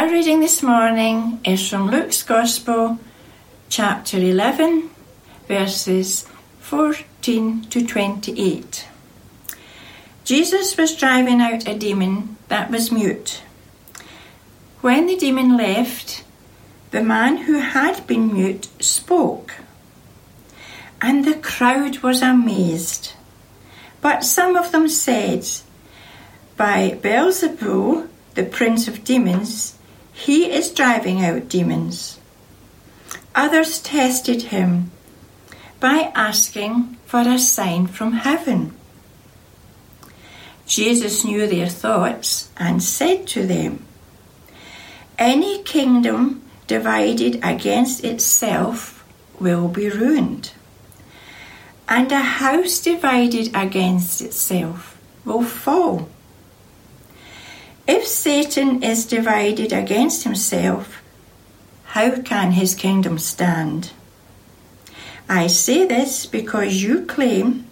Our reading this morning is from Luke's Gospel, chapter 11, verses 14 to 28. Jesus was driving out a demon that was mute. When the demon left, the man who had been mute spoke, and the crowd was amazed. But some of them said, By Beelzebul, the prince of demons, he is driving out demons. Others tested him by asking for a sign from heaven. Jesus knew their thoughts and said to them, Any kingdom divided against itself will be ruined, and a house divided against itself will fall. If Satan is divided against himself, how can his kingdom stand? I say this because you claim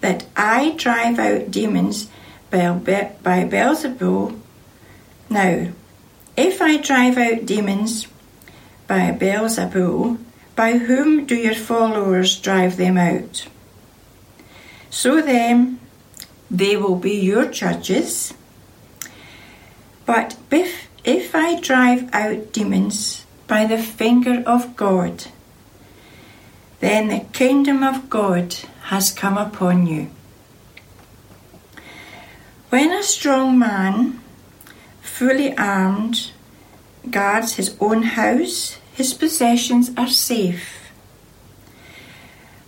that I drive out demons by, by Beelzebul. Now, if I drive out demons by Beelzebul, by whom do your followers drive them out? So then, they will be your judges. But if, if I drive out demons by the finger of God, then the kingdom of God has come upon you. When a strong man, fully armed, guards his own house, his possessions are safe.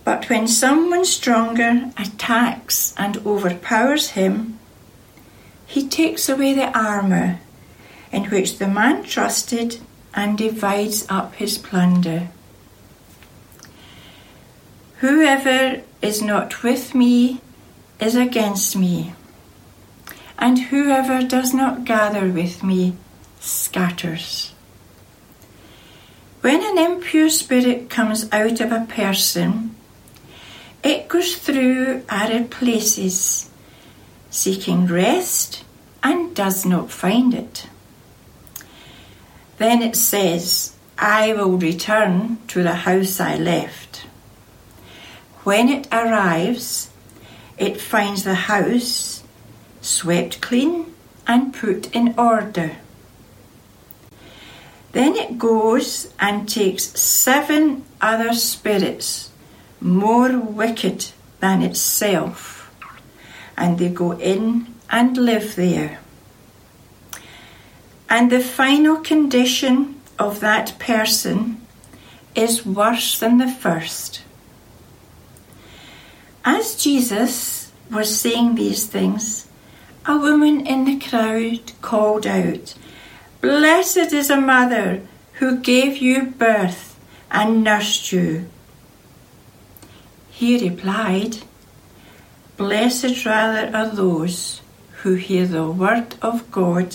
But when someone stronger attacks and overpowers him, he takes away the armour in which the man trusted and divides up his plunder. Whoever is not with me is against me, and whoever does not gather with me scatters. When an impure spirit comes out of a person, it goes through arid places, seeking rest and does not find it. Then it says, I will return to the house I left. When it arrives, it finds the house swept clean and put in order. Then it goes and takes seven other spirits more wicked than itself, and they go in and live there. And the final condition of that person is worse than the first. As Jesus was saying these things, a woman in the crowd called out, Blessed is a mother who gave you birth and nursed you. He replied, Blessed rather are those who hear the word of God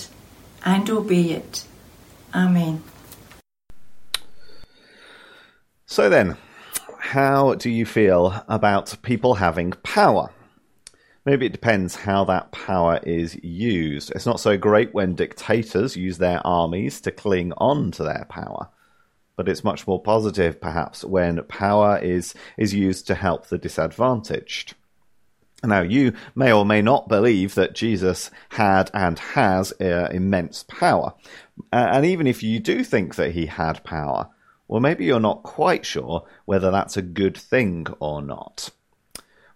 and obey it. Amen. So then, how do you feel about people having power? Maybe it depends how that power is used. It's not so great when dictators use their armies to cling on to their power, but it's much more positive, perhaps, when power is, is used to help the disadvantaged. Now, you may or may not believe that Jesus had and has uh, immense power. Uh, and even if you do think that he had power, well, maybe you're not quite sure whether that's a good thing or not.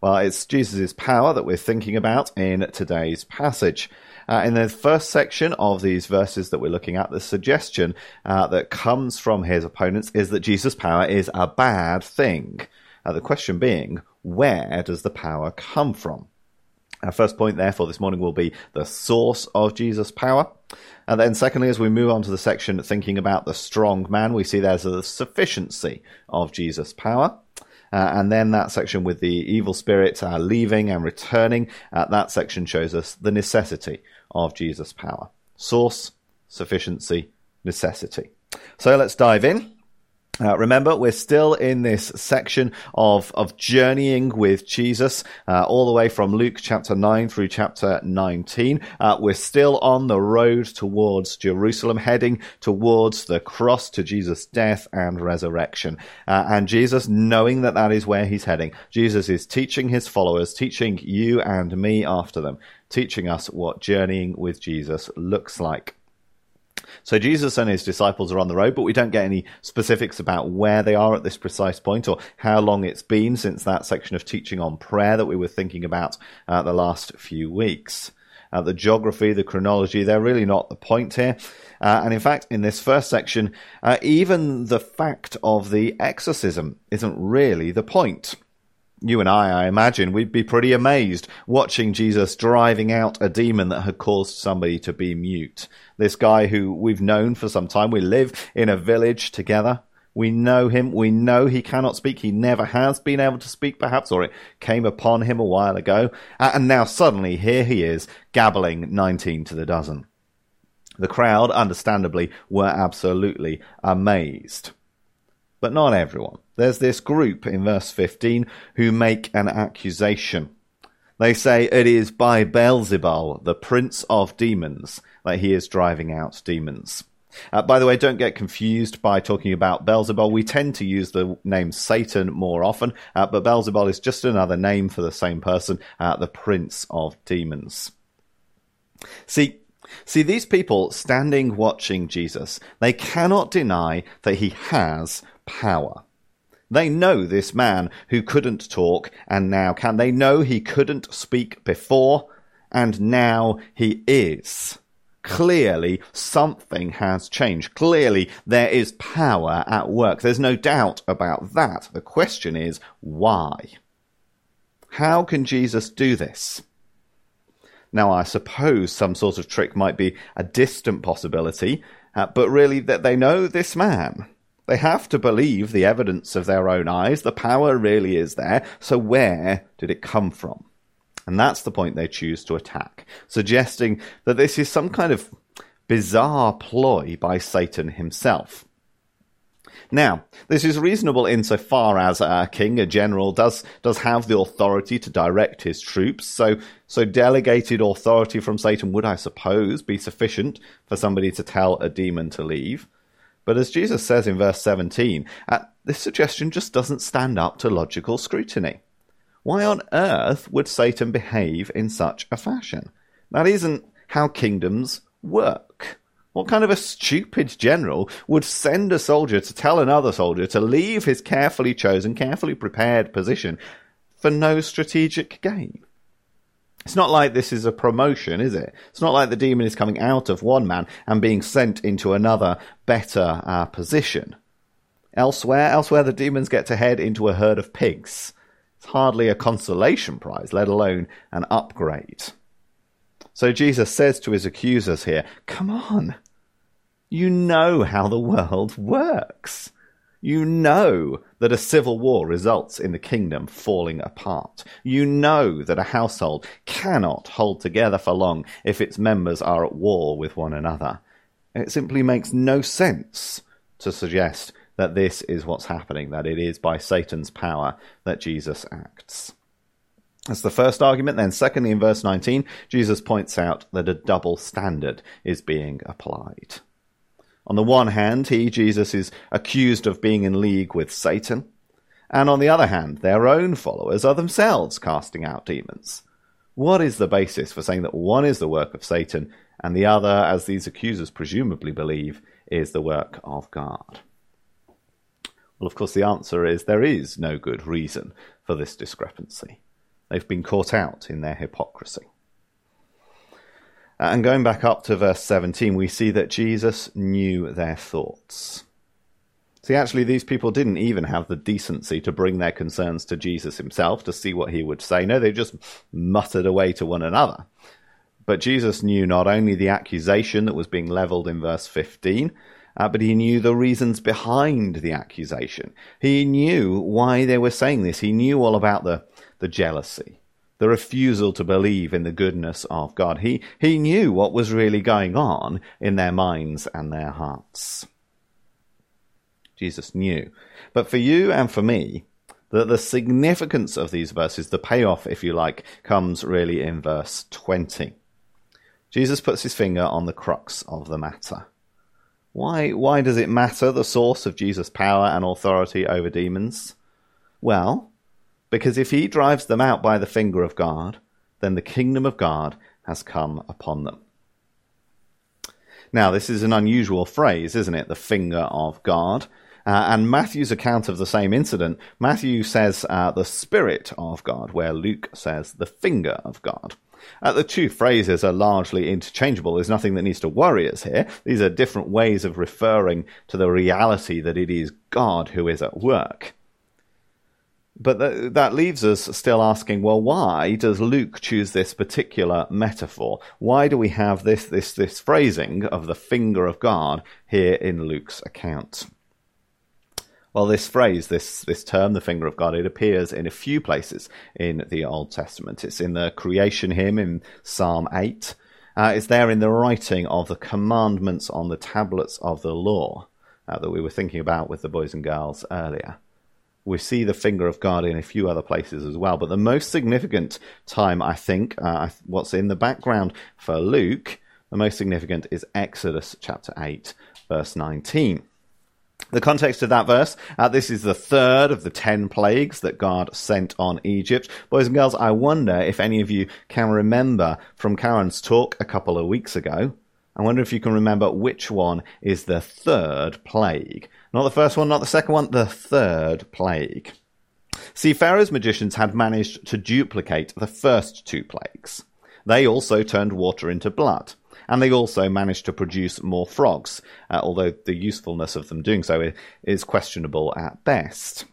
Well, it's Jesus' power that we're thinking about in today's passage. Uh, in the first section of these verses that we're looking at, the suggestion uh, that comes from his opponents is that Jesus' power is a bad thing. Uh, the question being, where does the power come from? Our first point, therefore, this morning will be the source of Jesus' power. And then, secondly, as we move on to the section thinking about the strong man, we see there's a sufficiency of Jesus' power. Uh, and then that section with the evil spirits uh, leaving and returning, uh, that section shows us the necessity of Jesus' power. Source, sufficiency, necessity. So let's dive in. Uh, remember, we're still in this section of, of journeying with Jesus, uh, all the way from Luke chapter 9 through chapter 19. Uh, we're still on the road towards Jerusalem, heading towards the cross to Jesus' death and resurrection. Uh, and Jesus, knowing that that is where he's heading, Jesus is teaching his followers, teaching you and me after them, teaching us what journeying with Jesus looks like. So Jesus and his disciples are on the road, but we don't get any specifics about where they are at this precise point or how long it's been since that section of teaching on prayer that we were thinking about uh, the last few weeks. Uh, the geography, the chronology, they're really not the point here. Uh, and in fact, in this first section, uh, even the fact of the exorcism isn't really the point you and I, I imagine, we'd be pretty amazed watching Jesus driving out a demon that had caused somebody to be mute. This guy who we've known for some time, we live in a village together. We know him. We know he cannot speak. He never has been able to speak, perhaps, or it came upon him a while ago. And now suddenly here he is, gabbling 19 to the dozen. The crowd, understandably, were absolutely amazed. But not everyone. There's this group in verse 15 who make an accusation. They say it is by Beelzebul, the prince of demons, that he is driving out demons. Uh, by the way, don't get confused by talking about Beelzebul. We tend to use the name Satan more often, uh, but Beelzebul is just another name for the same person, uh, the prince of demons. See, see these people standing watching Jesus, they cannot deny that he has power. They know this man who couldn't talk and now can. They know he couldn't speak before and now he is. Clearly, something has changed. Clearly, there is power at work. There's no doubt about that. The question is, why? How can Jesus do this? Now, I suppose some sort of trick might be a distant possibility, uh, but really that they know this man. They have to believe the evidence of their own eyes. The power really is there. So where did it come from? And that's the point they choose to attack, suggesting that this is some kind of bizarre ploy by Satan himself. Now, this is reasonable insofar as a king, a general, does does have the authority to direct his troops. So, so delegated authority from Satan would, I suppose, be sufficient for somebody to tell a demon to leave. But as Jesus says in verse 17, uh, this suggestion just doesn't stand up to logical scrutiny. Why on earth would Satan behave in such a fashion? That isn't how kingdoms work. What kind of a stupid general would send a soldier to tell another soldier to leave his carefully chosen, carefully prepared position for no strategic gain? It's not like this is a promotion, is it? It's not like the demon is coming out of one man and being sent into another, better uh, position. Elsewhere, elsewhere, the demons get to head into a herd of pigs. It's hardly a consolation prize, let alone an upgrade. So Jesus says to his accusers here, Come on. You know how the world works. You know that a civil war results in the kingdom falling apart. You know that a household cannot hold together for long if its members are at war with one another. It simply makes no sense to suggest that this is what's happening, that it is by Satan's power that Jesus acts. That's the first argument. Then, secondly, in verse 19, Jesus points out that a double standard is being applied. On the one hand, he, Jesus, is accused of being in league with Satan. And on the other hand, their own followers are themselves casting out demons. What is the basis for saying that one is the work of Satan and the other, as these accusers presumably believe, is the work of God? Well, of course, the answer is there is no good reason for this discrepancy. They've been caught out in their hypocrisy. Uh, and going back up to verse 17, we see that Jesus knew their thoughts. See, actually, these people didn't even have the decency to bring their concerns to Jesus himself to see what he would say. No, they just muttered away to one another. But Jesus knew not only the accusation that was being leveled in verse 15, uh, but he knew the reasons behind the accusation. He knew why they were saying this. He knew all about the, the jealousy the refusal to believe in the goodness of God. He, he knew what was really going on in their minds and their hearts. Jesus knew. But for you and for me, the, the significance of these verses, the payoff, if you like, comes really in verse 20. Jesus puts his finger on the crux of the matter. Why, why does it matter the source of Jesus' power and authority over demons? Well, because if he drives them out by the finger of God, then the kingdom of God has come upon them. Now, this is an unusual phrase, isn't it? The finger of God. Uh, and Matthew's account of the same incident, Matthew says uh, the Spirit of God, where Luke says the finger of God. Uh, the two phrases are largely interchangeable. There's nothing that needs to worry us here. These are different ways of referring to the reality that it is God who is at work. But th- that leaves us still asking, well, why does Luke choose this particular metaphor? Why do we have this, this, this phrasing of the finger of God here in Luke's account? Well, this phrase, this, this term, the finger of God, it appears in a few places in the Old Testament. It's in the creation hymn in Psalm 8. Uh, it's there in the writing of the commandments on the tablets of the law uh, that we were thinking about with the boys and girls earlier. We see the finger of God in a few other places as well, but the most significant time, I think, uh, what's in the background for Luke, the most significant is Exodus chapter 8, verse 19. The context of that verse, uh, this is the third of the ten plagues that God sent on Egypt. Boys and girls, I wonder if any of you can remember from Karen's talk a couple of weeks ago. I wonder if you can remember which one is the third plague. Not the first one, not the second one, the third plague. See, Pharaoh's magicians had managed to duplicate the first two plagues. They also turned water into blood and they also managed to produce more frogs, uh, although the usefulness of them doing so is questionable at best.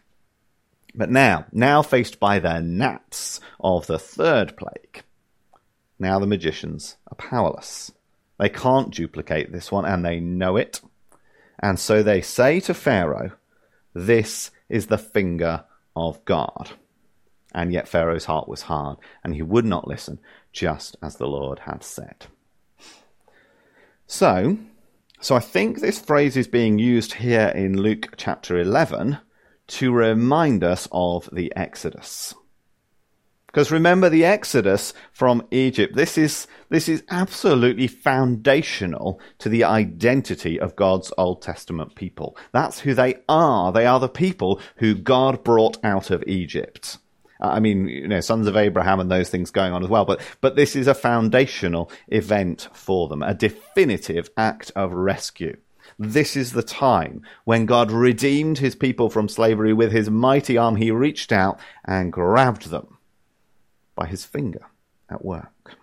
But now, now faced by the gnats of the third plague, now the magicians are powerless. They can't duplicate this one, and they know it. And so they say to Pharaoh, This is the finger of God. And yet Pharaoh's heart was hard, and he would not listen, just as the Lord had said. So, so I think this phrase is being used here in Luke chapter 11 to remind us of the Exodus. Because remember the Exodus from Egypt, this is, this is absolutely foundational to the identity of God's Old Testament people. That's who they are. They are the people who God brought out of Egypt. I mean, you know, sons of Abraham and those things going on as well. But, but this is a foundational event for them, a definitive act of rescue. This is the time when God redeemed his people from slavery with his mighty arm. He reached out and grabbed them by his finger at work.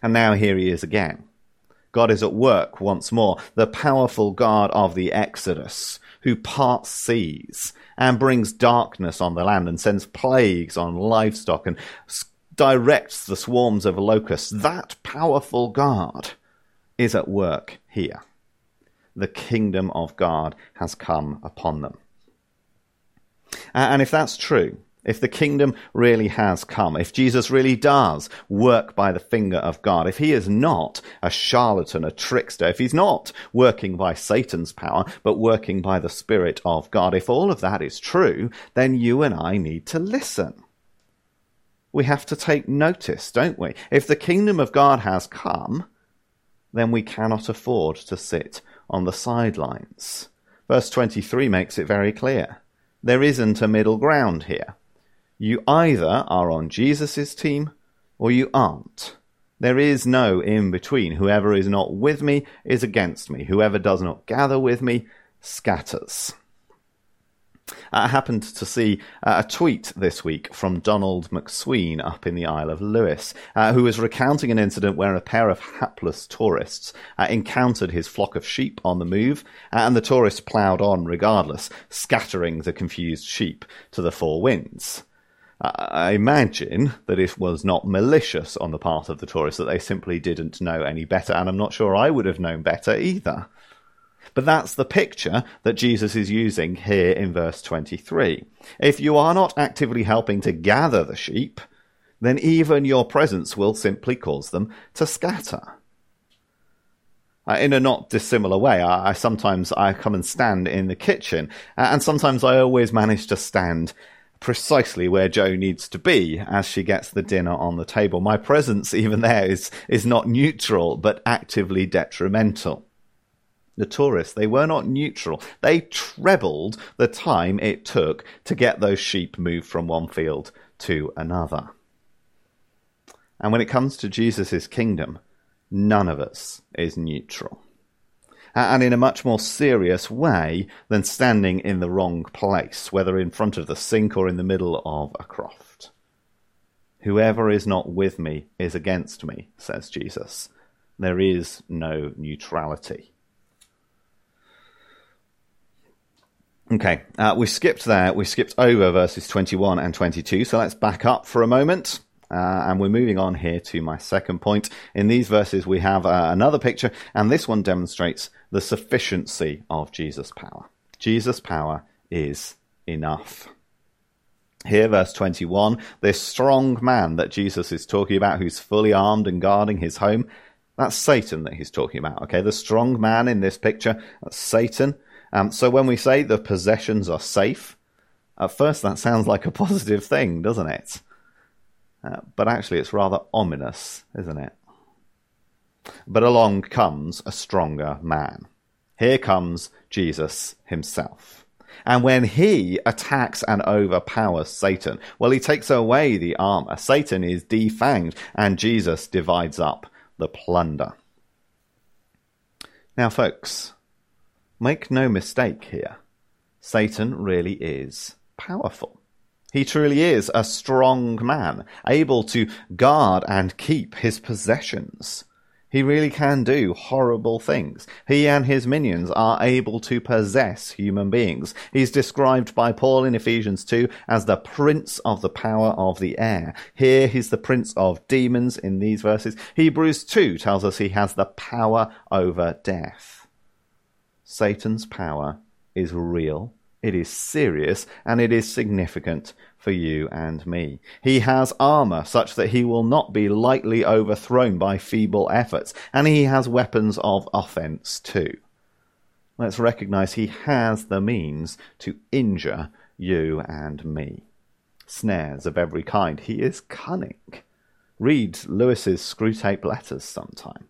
And now here he is again. God is at work once more, the powerful God of the Exodus, who parts seas and brings darkness on the land and sends plagues on livestock and directs the swarms of locusts. That powerful God is at work here. The kingdom of God has come upon them. And if that's true, if the kingdom really has come, if Jesus really does work by the finger of God, if he is not a charlatan, a trickster, if he's not working by Satan's power, but working by the Spirit of God, if all of that is true, then you and I need to listen. We have to take notice, don't we? If the kingdom of God has come, then we cannot afford to sit on the sidelines. Verse 23 makes it very clear. There isn't a middle ground here. You either are on Jesus' team or you aren't. There is no in between. Whoever is not with me is against me. Whoever does not gather with me scatters. I happened to see uh, a tweet this week from Donald McSween up in the Isle of Lewis, uh, who was recounting an incident where a pair of hapless tourists uh, encountered his flock of sheep on the move, uh, and the tourists ploughed on regardless, scattering the confused sheep to the four winds. I imagine that it was not malicious on the part of the tourists, that they simply didn't know any better, and I'm not sure I would have known better either. But that's the picture that Jesus is using here in verse 23. If you are not actively helping to gather the sheep, then even your presence will simply cause them to scatter. Uh, in a not dissimilar way, I, I, sometimes I come and stand in the kitchen, uh, and sometimes I always manage to stand precisely where Jo needs to be as she gets the dinner on the table. My presence even there is is not neutral, but actively detrimental. The tourists, they were not neutral. They trebled the time it took to get those sheep moved from one field to another. And when it comes to Jesus' kingdom, none of us is neutral. And in a much more serious way than standing in the wrong place, whether in front of the sink or in the middle of a croft. Whoever is not with me is against me, says Jesus. There is no neutrality. Okay, uh, we skipped there. We skipped over verses 21 and 22. So let's back up for a moment. Uh, and we're moving on here to my second point. In these verses, we have uh, another picture, and this one demonstrates the sufficiency of Jesus' power. Jesus' power is enough. Here, verse 21, this strong man that Jesus is talking about, who's fully armed and guarding his home, that's Satan that he's talking about. Okay, the strong man in this picture, that's Satan. Um, so when we say the possessions are safe, at first that sounds like a positive thing, doesn't it? Uh, but actually, it's rather ominous, isn't it? But along comes a stronger man. Here comes Jesus himself. And when he attacks and overpowers Satan, well, he takes away the armor. Satan is defanged, and Jesus divides up the plunder. Now, folks, make no mistake here. Satan really is powerful. He truly is a strong man, able to guard and keep his possessions. He really can do horrible things. He and his minions are able to possess human beings. He's described by Paul in Ephesians 2 as the prince of the power of the air. Here he's the prince of demons in these verses. Hebrews 2 tells us he has the power over death. Satan's power is real it is serious and it is significant for you and me. He has armor such that he will not be lightly overthrown by feeble efforts, and he has weapons of offense too. Let's recognize he has the means to injure you and me. Snares of every kind. He is cunning. Read Lewis's Screwtape Letters sometime.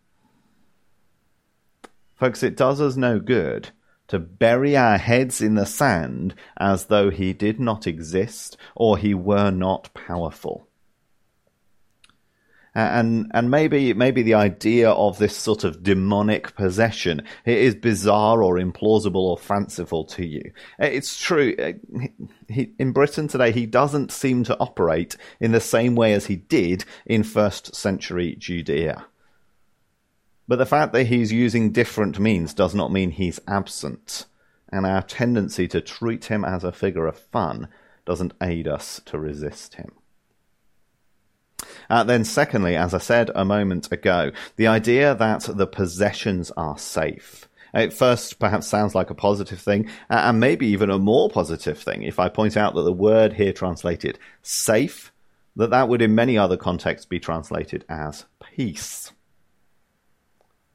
Folks, it does us no good to bury our heads in the sand as though he did not exist or he were not powerful. And and maybe maybe the idea of this sort of demonic possession is bizarre or implausible or fanciful to you. It's true. He, in Britain today, he doesn't seem to operate in the same way as he did in first century Judea. But the fact that he's using different means does not mean he's absent, and our tendency to treat him as a figure of fun doesn't aid us to resist him. Uh, then, secondly, as I said a moment ago, the idea that the possessions are safe. It first perhaps sounds like a positive thing, uh, and maybe even a more positive thing if I point out that the word here translated safe, that that would in many other contexts be translated as peace.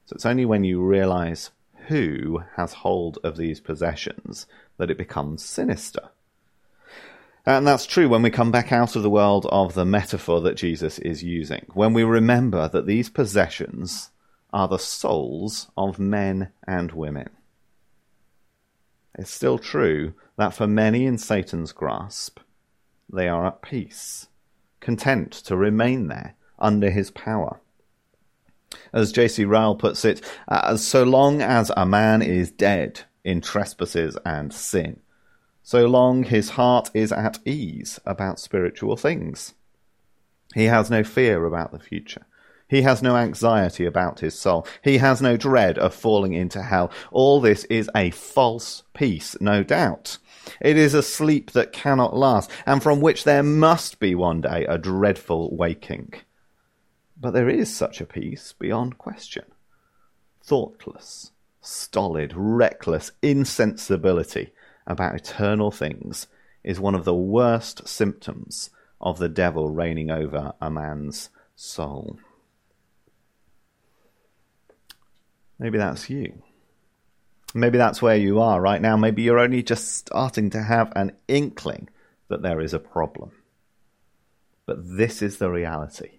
So it's only when you realize who has hold of these possessions that it becomes sinister. And that's true when we come back out of the world of the metaphor that Jesus is using, when we remember that these possessions are the souls of men and women. It's still true that for many in Satan's grasp, they are at peace, content to remain there under his power. As J.C. Ryle puts it, uh, so long as a man is dead in trespasses and sin, so long his heart is at ease about spiritual things. He has no fear about the future. He has no anxiety about his soul. He has no dread of falling into hell. All this is a false peace, no doubt. It is a sleep that cannot last, and from which there must be one day a dreadful waking. But there is such a peace beyond question. Thoughtless, stolid, reckless insensibility about eternal things is one of the worst symptoms of the devil reigning over a man's soul. Maybe that's you. Maybe that's where you are right now. Maybe you're only just starting to have an inkling that there is a problem. But this is the reality.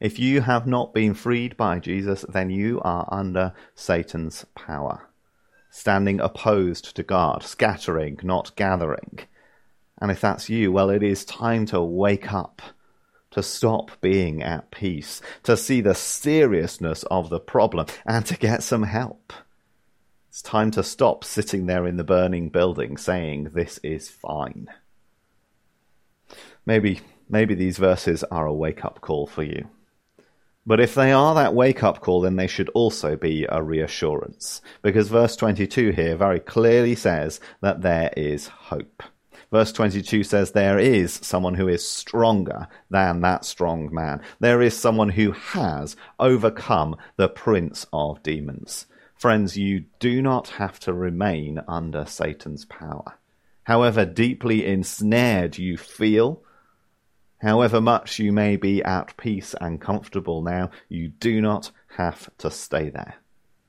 If you have not been freed by Jesus, then you are under Satan's power, standing opposed to God, scattering, not gathering. And if that's you, well, it is time to wake up, to stop being at peace, to see the seriousness of the problem, and to get some help. It's time to stop sitting there in the burning building saying, This is fine. Maybe, maybe these verses are a wake up call for you. But if they are that wake up call, then they should also be a reassurance. Because verse 22 here very clearly says that there is hope. Verse 22 says, There is someone who is stronger than that strong man. There is someone who has overcome the prince of demons. Friends, you do not have to remain under Satan's power. However deeply ensnared you feel, however much you may be at peace and comfortable now, you do not have to stay there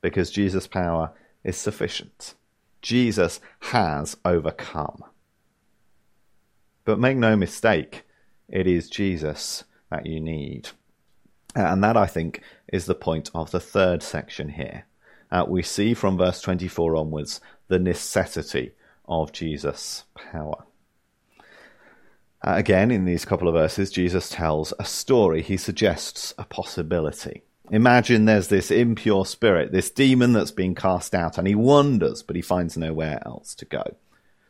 because Jesus' power is sufficient. Jesus has overcome. But make no mistake, it is Jesus that you need. And that, I think, is the point of the third section here uh, we see from verse 24 onwards the necessity of Jesus' power. Uh, again, in these couple of verses, Jesus tells a story. He suggests a possibility. Imagine there's this impure spirit, this demon that's been cast out, and he wanders, but he finds nowhere else to go.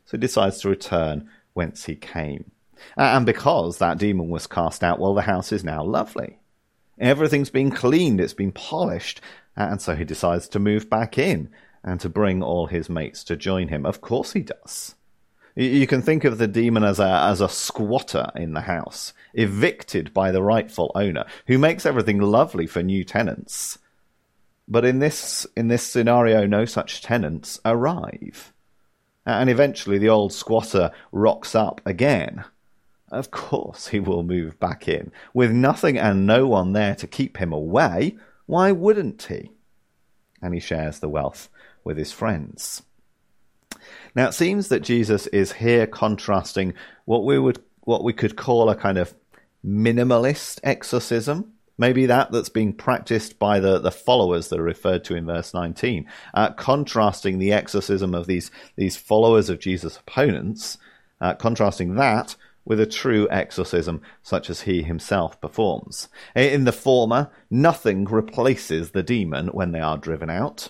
So he decides to return whence he came. And because that demon was cast out, well, the house is now lovely. Everything's been cleaned, it's been polished, and so he decides to move back in and to bring all his mates to join him. Of course he does. You can think of the demon as a, as a squatter in the house, evicted by the rightful owner, who makes everything lovely for new tenants. But in this, in this scenario, no such tenants arrive. And eventually the old squatter rocks up again. Of course he will move back in. With nothing and no one there to keep him away, why wouldn't he? And he shares the wealth with his friends. Now it seems that Jesus is here contrasting what we would what we could call a kind of minimalist exorcism. Maybe that that's being practiced by the, the followers that are referred to in verse 19, uh, contrasting the exorcism of these, these followers of Jesus' opponents, uh, contrasting that with a true exorcism such as he himself performs. In the former, nothing replaces the demon when they are driven out,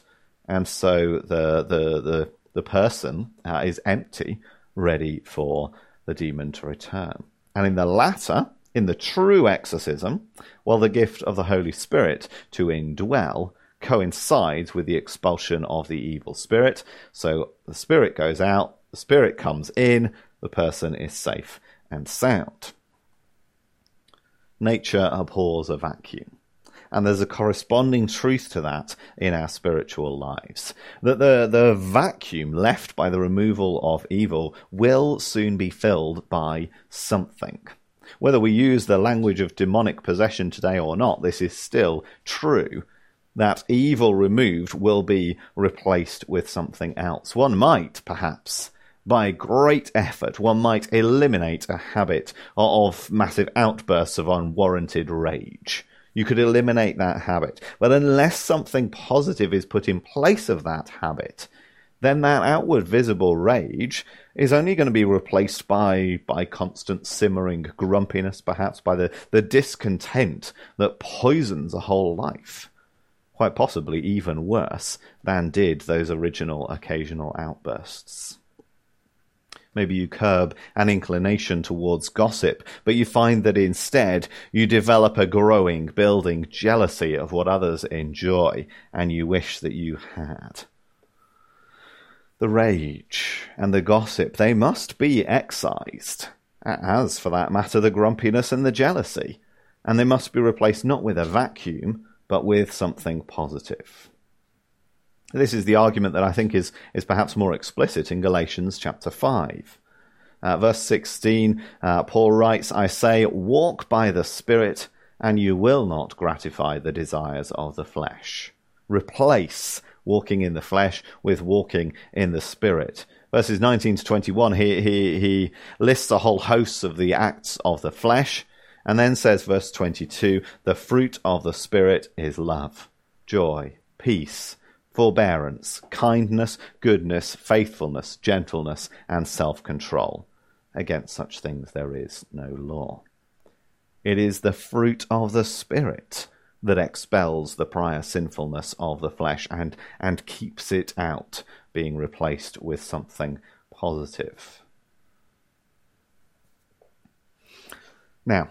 and so the the the, the person uh, is empty, ready for the demon to return. And in the latter, in the true exorcism, well, the gift of the Holy Spirit to indwell coincides with the expulsion of the evil spirit. So the spirit goes out, the spirit comes in, the person is safe and sound. Nature abhors a vacuum. And there's a corresponding truth to that in our spiritual lives. That the, the vacuum left by the removal of evil will soon be filled by something. Whether we use the language of demonic possession today or not, this is still true. That evil removed will be replaced with something else. One might, perhaps, by great effort, one might eliminate a habit of massive outbursts of unwarranted rage. You could eliminate that habit. But unless something positive is put in place of that habit, then that outward visible rage is only going to be replaced by, by constant simmering grumpiness, perhaps by the, the discontent that poisons a whole life. Quite possibly even worse than did those original occasional outbursts. Maybe you curb an inclination towards gossip, but you find that instead you develop a growing, building jealousy of what others enjoy and you wish that you had. The rage and the gossip, they must be excised, as for that matter, the grumpiness and the jealousy, and they must be replaced not with a vacuum, but with something positive. This is the argument that I think is, is perhaps more explicit in Galatians chapter 5. Uh, verse 16, uh, Paul writes, I say, walk by the Spirit, and you will not gratify the desires of the flesh. replace walking in the flesh with walking in the spirit. Verses 19 to 21, he, he, he lists a whole host of the acts of the flesh, and then says, verse 22, the fruit of the spirit is love, joy, peace, forbearance, kindness, goodness, faithfulness, gentleness, and self control. Against such things there is no law. It is the fruit of the Spirit that expels the prior sinfulness of the flesh and, and keeps it out, being replaced with something positive. Now,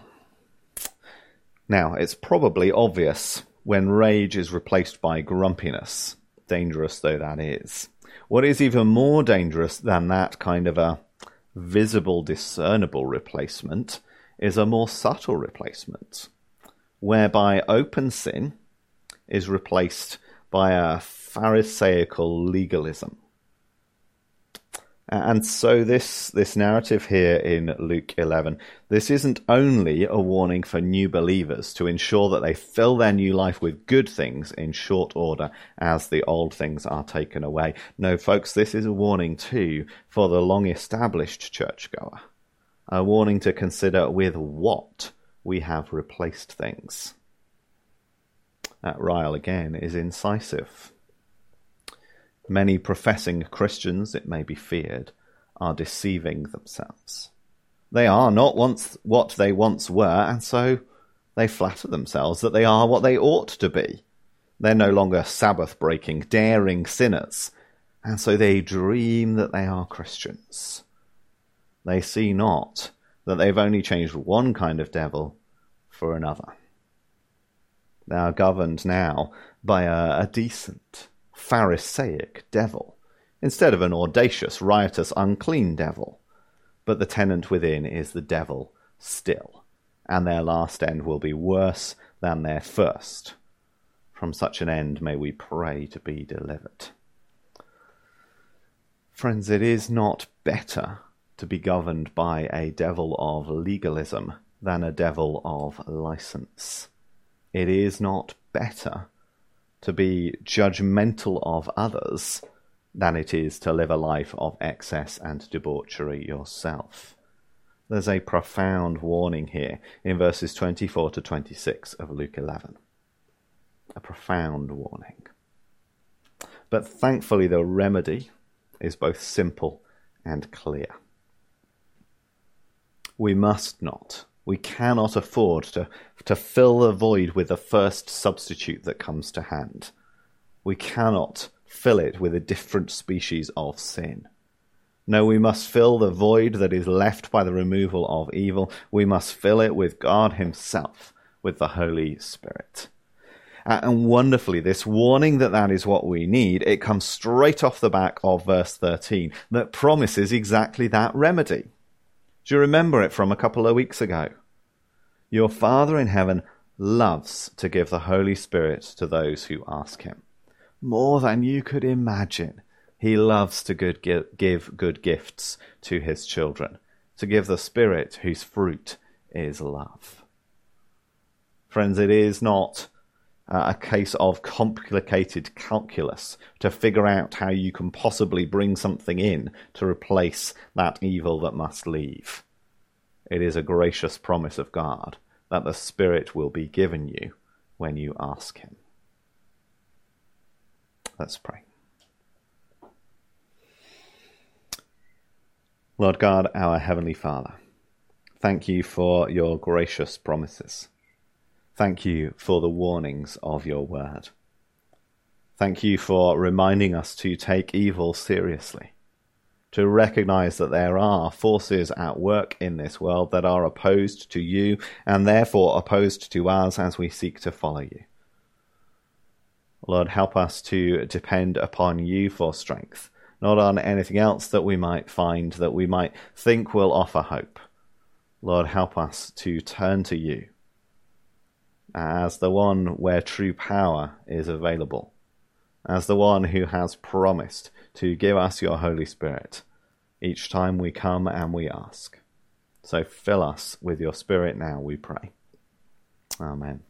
now it's probably obvious when rage is replaced by grumpiness, dangerous though that is. What is even more dangerous than that kind of a visible, discernible replacement is a more subtle replacement, whereby open sin is replaced by a Pharisaical legalism. And so this this narrative here in Luke 11, this isn't only a warning for new believers to ensure that they fill their new life with good things in short order as the old things are taken away. No, folks, this is a warning too for the long established churchgoer. A warning to consider with what we have replaced things. That Ryle again is incisive. Many professing Christians, it may be feared, are deceiving themselves. They are not once what they once were, and so they flatter themselves that they are what they ought to be. They're no longer Sabbath breaking, daring sinners, and so they dream that they are Christians. They see not that they've only changed one kind of devil for another. They are governed now by a, a decent, Pharisaic devil, instead of an audacious, riotous, unclean devil. But the tenant within is the devil still, and their last end will be worse than their first. From such an end may we pray to be delivered. Friends, it is not better to be governed by a devil of legalism than a devil of license. It is not better to be judgmental of others than it is to live a life of excess and debauchery yourself. There's a profound warning here in verses 24 to 26 of Luke 11. A profound warning. But thankfully, the remedy is both simple and clear. We must not we cannot afford to, to fill the void with the first substitute that comes to hand. We cannot fill it with a different species of sin. No, we must fill the void that is left by the removal of evil. We must fill it with God Himself, with the Holy Spirit. Uh, and wonderfully, this warning that that is what we need, it comes straight off the back of verse 13 that promises exactly that remedy. Do you remember it from a couple of weeks ago? Your Father in heaven loves to give the Holy Spirit to those who ask him. More than you could imagine, he loves to good give good gifts to his children, to give the Spirit whose fruit is love. Friends, it is not a case of complicated calculus to figure out how you can possibly bring something in to replace that evil that must leave. It is a gracious promise of God that the Spirit will be given you when you ask Him. Let's pray. Lord God, our Heavenly Father, thank you for your gracious promises. Thank you for the warnings of your word. Thank you for reminding us to take evil seriously to recognize that there are forces at work in this world that are opposed to you and therefore opposed to us as we seek to follow you. Lord, help us to depend upon you for strength, not on anything else that we might find that we might think will offer hope. Lord, help us to turn to you as the one where true power is available, as the one who has promised to give us your Holy Spirit each time we come and we ask. So fill us with your Spirit now, we pray. Amen.